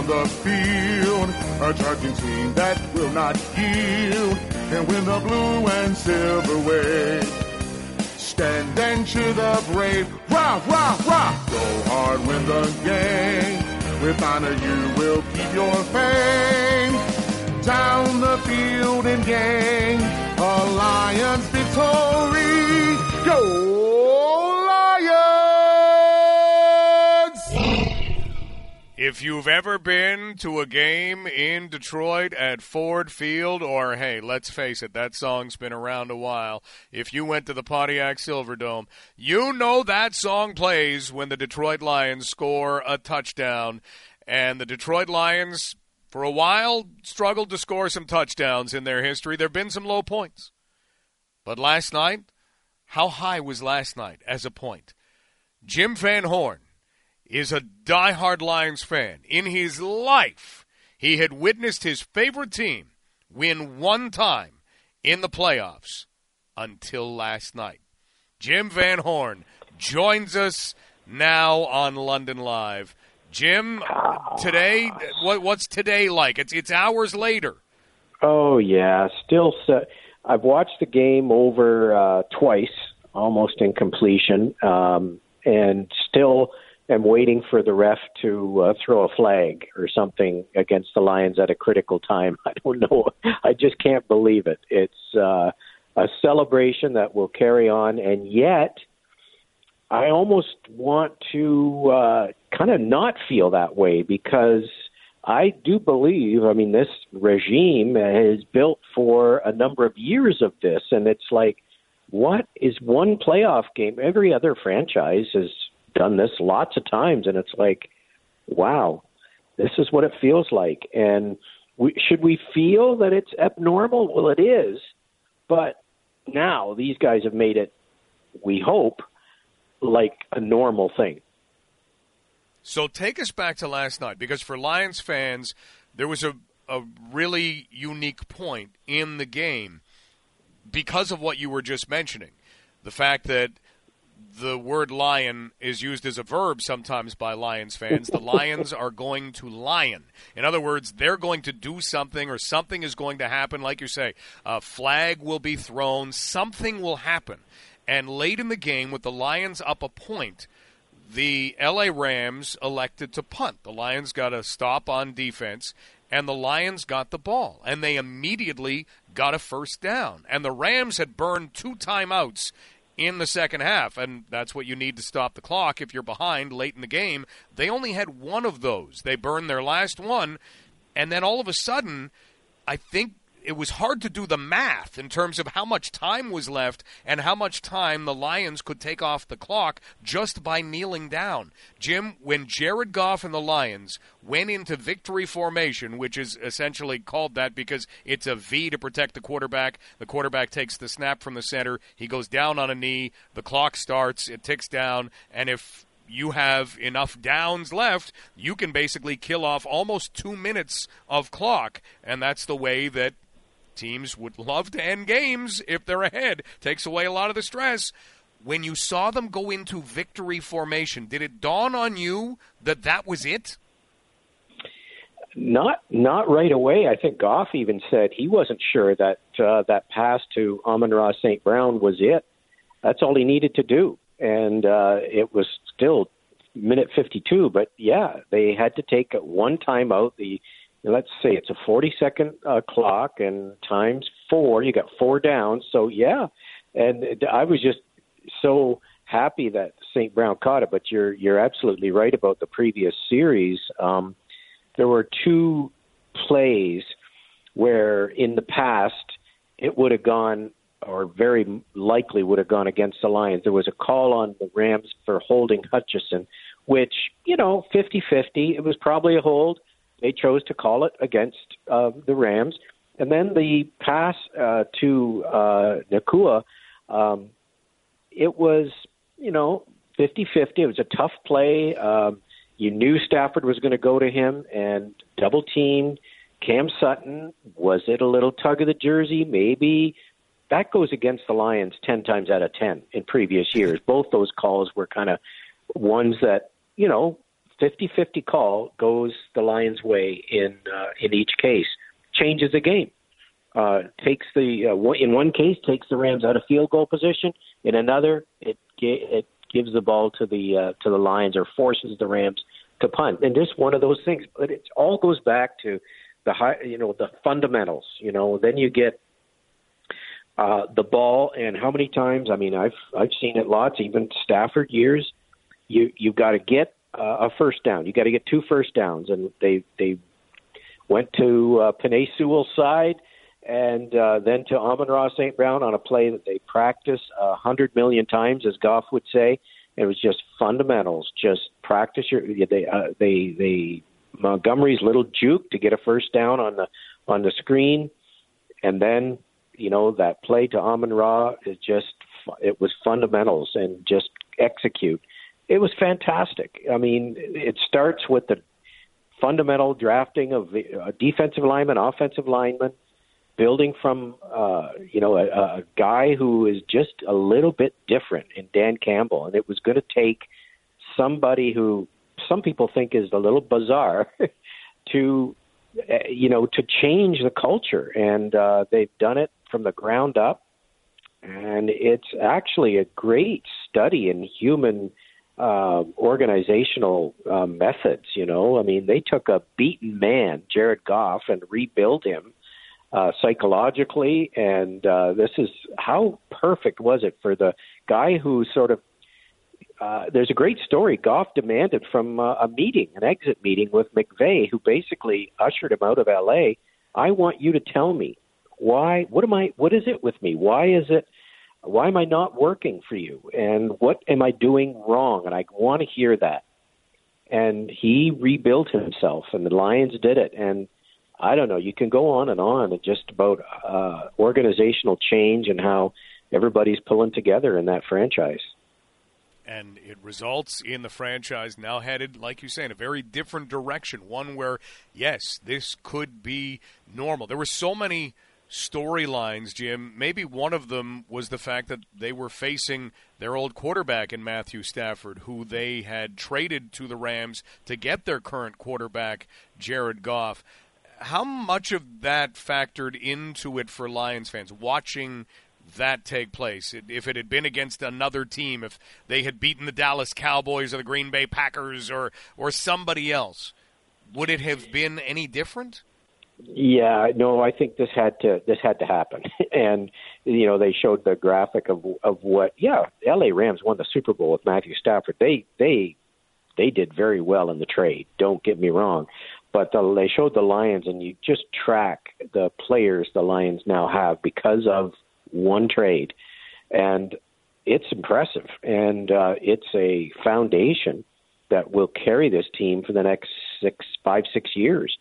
on the field. A charging team that will not yield and win the blue and silver way. Stand and cheer the brave. Rah, rah, rah. Go hard, win the game. With honor, you will keep your fame. Down the field and gang. A Lions victory. Go If you've ever been to a game in Detroit at Ford Field, or hey, let's face it, that song's been around a while. If you went to the Pontiac Silverdome, you know that song plays when the Detroit Lions score a touchdown. And the Detroit Lions, for a while, struggled to score some touchdowns in their history. There have been some low points. But last night, how high was last night as a point? Jim Van Horne is a diehard Lions fan. In his life, he had witnessed his favorite team win one time in the playoffs until last night. Jim Van Horne joins us now on London Live. Jim, today, what, what's today like? It's it's hours later. Oh yeah, still. So, I've watched the game over uh, twice, almost in completion, um, and still am waiting for the ref to uh, throw a flag or something against the Lions at a critical time. I don't know. I just can't believe it. It's uh, a celebration that will carry on, and yet I almost want to uh, kind of not feel that way because I do believe, I mean, this regime is built for a number of years of this, and it's like, what is one playoff game? Every other franchise has done this lots of times, and it's like, wow, this is what it feels like. And we, should we feel that it's abnormal? Well, it is, but now these guys have made it, we hope, like a normal thing. So take us back to last night because for Lions fans, there was a, a really unique point in the game because of what you were just mentioning. The fact that the word lion is used as a verb sometimes by Lions fans. The Lions are going to lion. In other words, they're going to do something or something is going to happen. Like you say, a flag will be thrown, something will happen. And late in the game, with the Lions up a point, the LA Rams elected to punt. The Lions got a stop on defense, and the Lions got the ball, and they immediately got a first down. And the Rams had burned two timeouts in the second half, and that's what you need to stop the clock if you're behind late in the game. They only had one of those. They burned their last one, and then all of a sudden, I think it was hard to do the math in terms of how much time was left and how much time the Lions could take off the clock just by kneeling down. Jim, when Jared Goff and the Lions went into victory formation, which is essentially called that because it's a V to protect the quarterback, the quarterback takes the snap from the center, he goes down on a knee, the clock starts, it ticks down, and if you have enough downs left, you can basically kill off almost two minutes of clock. And that's the way that Teams would love to end games if they're ahead. Takes away a lot of the stress. When you saw them go into victory formation, did it dawn on you that that was it? Not not right away. I think Goff even said he wasn't sure that uh, that pass to Amon-Ra St. Brown was it. That's all he needed to do, and uh, it was still minute 52. But yeah, they had to take one timeout. The let's say it's a 40 second uh, clock and times four, you got four downs. So yeah, and I was just so happy that St. Brown caught it. But you're you're absolutely right about the previous series. Um, there were two plays where in the past it would have gone or very likely would have gone against the Lions. There was a call on the Rams for holding Hutchinson, which, you know, 50 50. It was probably a hold. They chose to call it against uh, the Rams. And then the pass uh, to uh, Nacua, um, it was, you know, 50 50. It was a tough play. Um, you knew Stafford was going to go to him and double team Cam Sutton. Was it a little tug of the jersey? Maybe. That goes against the Lions 10 times out of 10 in previous years. Both those calls were kind of ones that, you know, 50-50 call goes the Lions' way in uh, in each case. Changes the game. Uh, takes the uh, in one case takes the Rams out of field goal position. In another, it it gives the ball to the uh, to the Lions or forces the Rams to punt. And just one of those things. But it all goes back to the high, you know, the fundamentals. You know, then you get uh, the ball, and how many times? I mean, I've I've seen it lots. Even Stafford years, you you've got to get uh, a first down. You got to get two first downs, and they they went to uh, Penei Sewell's side and uh, then to Amon-Ra St. Brown on a play that they practice a hundred million times, as Goff would say. It was just fundamentals. Just practice your. They uh, they they Montgomery's little juke to get a first down on the on the screen, and then you know that play to Amon Ra is just it was fundamentals and just execute. It was fantastic. I mean, it starts with the fundamental drafting of uh, defensive lineman, offensive lineman, building from uh, you know a, a guy who is just a little bit different in Dan Campbell, and it was going to take somebody who some people think is a little bizarre to uh, you know to change the culture, and uh, they've done it from the ground up, and it's actually a great study in human. Uh, organizational uh, methods, you know. I mean, they took a beaten man, Jared Goff, and rebuilt him uh, psychologically, and uh, this is how perfect was it for the guy who sort of. Uh, there's a great story Goff demanded from uh, a meeting, an exit meeting with McVay, who basically ushered him out of L.A. I want you to tell me why. What am I? What is it with me? Why is it? Why am I not working for you? And what am I doing wrong? And I want to hear that. And he rebuilt himself, and the Lions did it. And I don't know. You can go on and on and just about uh, organizational change and how everybody's pulling together in that franchise. And it results in the franchise now headed, like you say, in a very different direction. One where, yes, this could be normal. There were so many storylines, Jim. Maybe one of them was the fact that they were facing their old quarterback in Matthew Stafford, who they had traded to the Rams to get their current quarterback, Jared Goff how much of that factored into it for Lions fans watching that take place? If it had been against another team, if they had beaten the Dallas Cowboys or the Green Bay Packers or or somebody else, would it have been any different? Yeah, no, I think this had to this had to happen, and you know they showed the graphic of of what. Yeah, L.A. Rams won the Super Bowl with Matthew Stafford. They they they did very well in the trade. Don't get me wrong, but the, they showed the Lions, and you just track the players the Lions now have because of one trade, and it's impressive, and uh, it's a foundation that will carry this team for the next six, five, six years.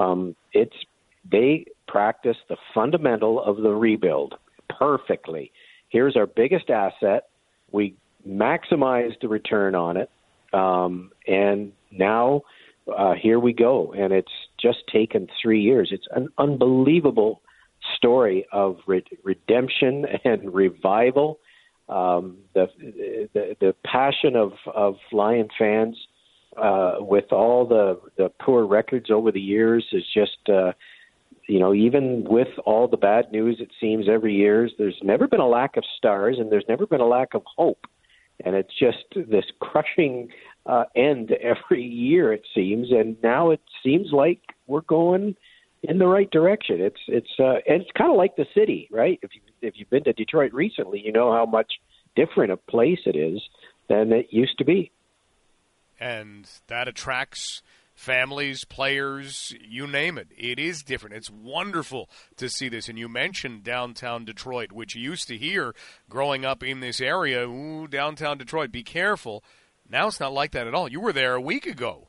Um, it's they practice the fundamental of the rebuild perfectly. Here's our biggest asset. We maximize the return on it, um, and now uh, here we go. And it's just taken three years. It's an unbelievable story of re- redemption and revival. Um, the, the the passion of of Lion fans uh, with all the the poor records over the years is just uh, you know even with all the bad news it seems every year there's never been a lack of stars and there's never been a lack of hope and it's just this crushing uh, end every year it seems, and now it seems like we're going in the right direction. It's it's uh, and it's kind of like the city, right? If you if you've been to Detroit recently, you know how much different a place it is than it used to be. And that attracts families, players, you name it. It is different. It's wonderful to see this. And you mentioned downtown Detroit, which you used to hear growing up in this area. Ooh, downtown Detroit, be careful. Now it's not like that at all. You were there a week ago.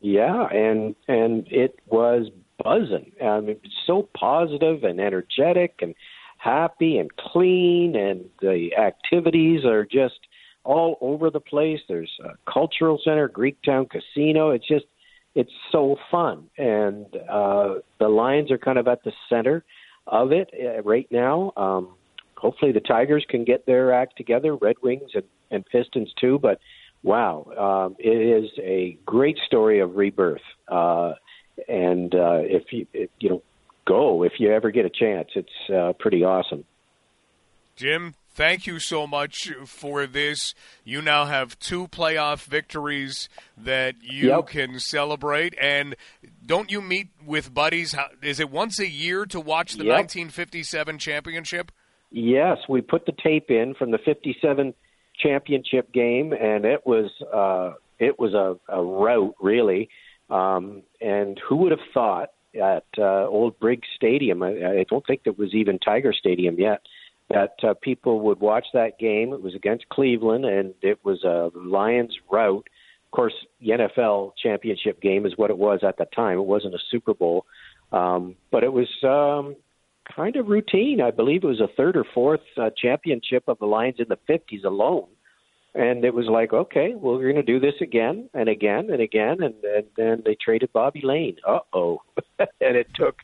Yeah, and and it was buzzing. Um, I mean, so positive and energetic and happy and clean, and the activities are just all over the place. There's a cultural center, Greektown Casino. It's just it's so fun, and uh, the Lions are kind of at the center of it uh, right now. Um, hopefully, the Tigers can get their act together. Red Wings and, and Pistons too, but wow, um, it is a great story of rebirth. Uh, and uh, if you if, you know, go if you ever get a chance. It's uh, pretty awesome. Jim, thank you so much for this. You now have two playoff victories that you Yep. can celebrate. And don't you meet with buddies? How, is it once a year to watch the Yep. 1957 championship? Yes, we put the tape in from the '57 championship game, and it was uh, it was a, a rout, really. Um, and who would have thought at uh, Old Briggs Stadium? I, I don't think there was even Tiger Stadium yet. That uh, people would watch that game. It was against Cleveland, and it was a Lions rout. Of course, the NFL championship game is what it was at the time. It wasn't a Super Bowl, um, but it was um, kind of routine. I believe it was a third or fourth uh, championship of the Lions in the 50s alone. And it was like, okay, well, we're going to do this again and again and again, and, and then they traded Bobby Layne. Uh oh, and it took,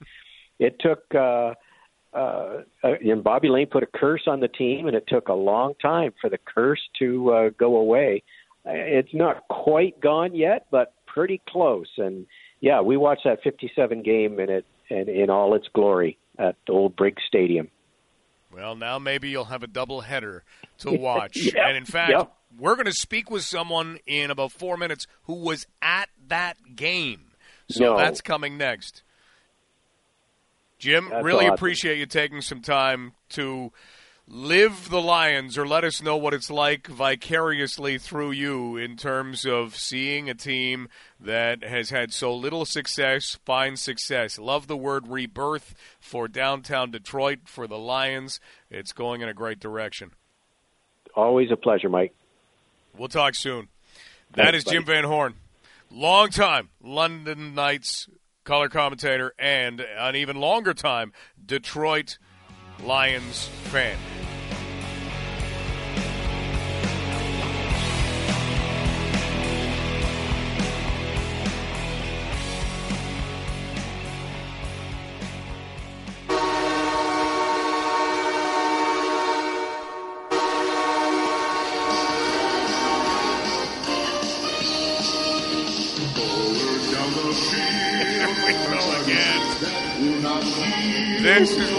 it took, uh, uh, uh, and Bobby Layne put a curse on the team, and it took a long time for the curse to uh, go away. Uh, It's not quite gone yet, but pretty close. And yeah, we watched that '57 game in it and in all its glory at Old Briggs Stadium. Well, now maybe you'll have a double header to watch. Yep, And in fact, yep. we're going to speak with someone in about four minutes who was at that game. So No. that's coming next. Jim, That's really awesome. appreciate you taking some time to live the Lions or let us know what it's like vicariously through you in terms of seeing a team that has had so little success find success. Love the word rebirth for downtown Detroit for the Lions. It's going in a great direction. Always a pleasure, Mike. We'll talk soon. That Thanks, is Jim Van Horne, long time London Knights color commentator and an even longer time Detroit Lions fan.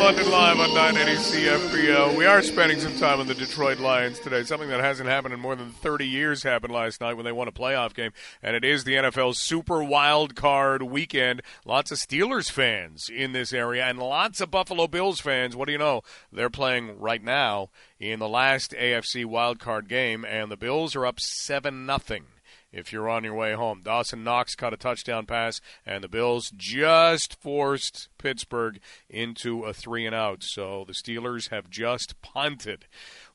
London Live on 980 CFPL. We are spending some time on the Detroit Lions today. Something that hasn't happened in more than 30 years happened last night when they won a playoff game, and it is the NFL's Super Wild Card Weekend. Lots of Steelers fans in this area, and lots of Buffalo Bills fans. What do you know? They're playing right now in the last AFC Wild Card game, and the Bills are up seven nothing if you're on your way home. Dawson Knox caught a touchdown pass, and the Bills just forced Pittsburgh into a three and out. So the Steelers have just punted.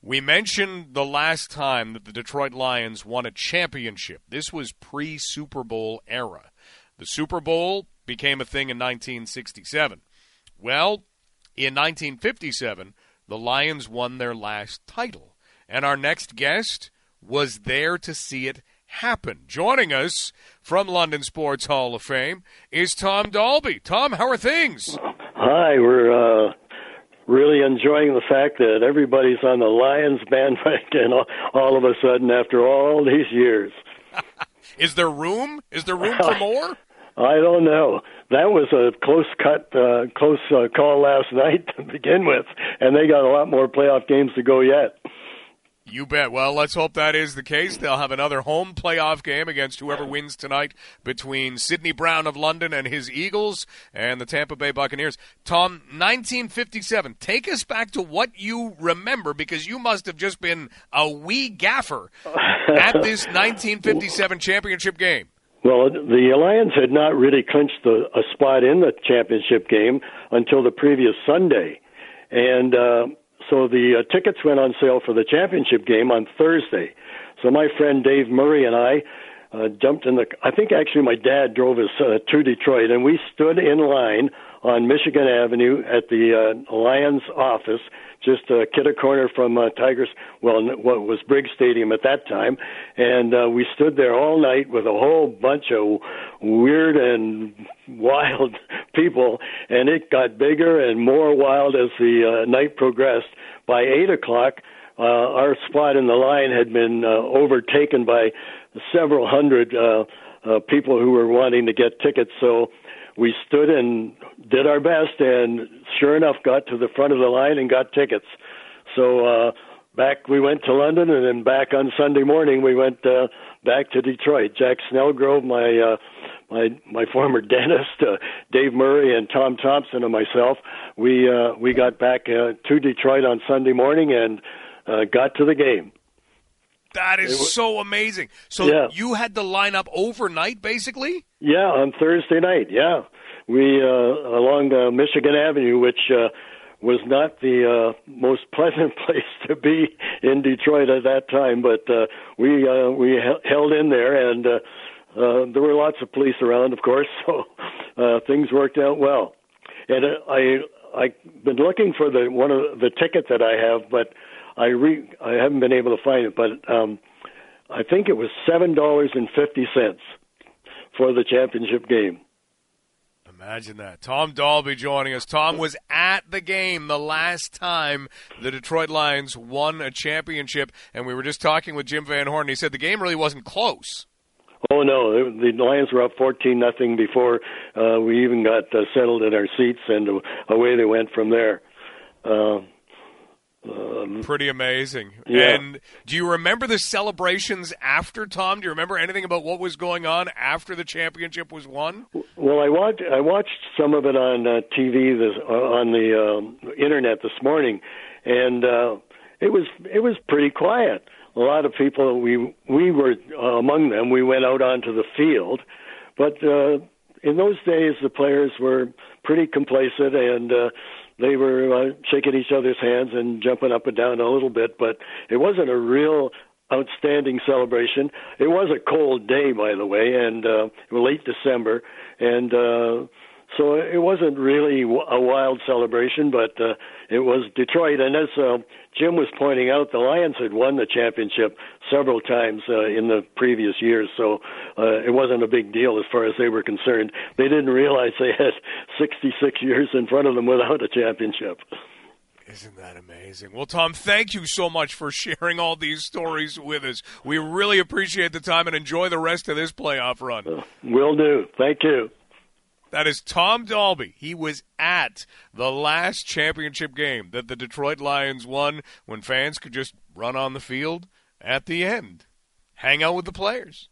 We mentioned the last time that the Detroit Lions won a championship. This was pre Super Bowl era. The Super Bowl became a thing in 1967. Well, in 1957, the Lions won their last title. And our next guest was there to see it happen. Joining us from London Sports Hall of Fame is Tom Dalby. Tom, how are things? Hi, we're uh, really enjoying the fact that everybody's on the Lions bandwagon all, all of a sudden after all these years. Is there room? Is there room for more? I don't know. That was a close cut, uh, close uh, call last night to begin with, and they got a lot more playoff games to go yet. You bet. Well, let's hope that is the case. They'll have another home playoff game against whoever wins tonight between Sydney Brown of London and his Eagles and the Tampa Bay Buccaneers. Tom, 1957. Take us back to what you remember because you must have just been a wee gaffer at this 1957 championship game. Well, the Lions had not really clinched the, a spot in the championship game until the previous Sunday, and uh, so the uh, tickets went on sale for the championship game on Thursday. So my friend Dave Murray and I uh, jumped in the. I think actually my dad drove us uh, to Detroit, and we stood in line on Michigan Avenue at the uh, Lions office, just a kid a corner from uh, Tigers. Well, what was Briggs Stadium at that time, and uh, we stood there all night with a whole bunch of weird and wild people, and it got bigger and more wild as the uh, night progressed. By eight o'clock, uh, our spot in the line had been uh, overtaken by several hundred uh, uh, people who were wanting to get tickets. So we stood and did our best, and sure enough, got to the front of the line and got tickets. So uh, back we went to London, and then back on Sunday morning we went uh, back to Detroit. Jack Snellgrove, my uh, my my former dentist, uh, Dave Murray, and Tom Thompson and myself, we uh, we got back uh, to Detroit on Sunday morning and uh, got to the game. That is was, so amazing. So yeah. you had to line up overnight, basically. Yeah, on Thursday night. Yeah, we uh, along uh, Michigan Avenue, which uh, was not the uh, most pleasant place to be in Detroit at that time, but uh, we uh, we held in there, and uh, uh, there were lots of police around, of course, so uh, things worked out well. And uh, I I've been looking for the one of the ticket that I have, but I re I haven't been able to find it, but um, I think it was seven dollars and fifty cents for the championship game. Imagine that. Tom Dalby joining us. Tom was at the game the last time the Detroit Lions won a championship, and we were just talking with Jim Van Horne. He said the game really wasn't close. Oh no, the Lions were up fourteen nothing before uh, we even got uh, settled in our seats, and away they went from there. Uh, um, Pretty amazing. Yeah. And do you remember the celebrations after Tom? Do you remember anything about what was going on after the championship was won? Well, I watched I watched some of it on uh, TV this, uh, on the um, internet this morning, and uh, it was it was pretty quiet. A lot of people we we were uh, among them. We went out onto the field, but uh, in those days the players were pretty complacent and. Uh, they were uh, shaking each other's hands and jumping up and down a little bit, but it wasn't a real outstanding celebration. It was a cold day, by the way, and uh, late December, and uh, so it wasn't really a wild celebration, but uh, it was Detroit. And as uh, Jim was pointing out, the Lions had won the championship several times uh, in the previous years, so uh, it wasn't a big deal as far as they were concerned. They didn't realize they had 66 years in front of them without a championship. Isn't that amazing? Well, Tom, thank you so much for sharing all these stories with us. We really appreciate the time and enjoy the rest of this playoff run. Uh, will do. Thank you. That is Tom Dalby. He was at the last championship game that the Detroit Lions won when fans could just run on the field at the end, hang out with the players.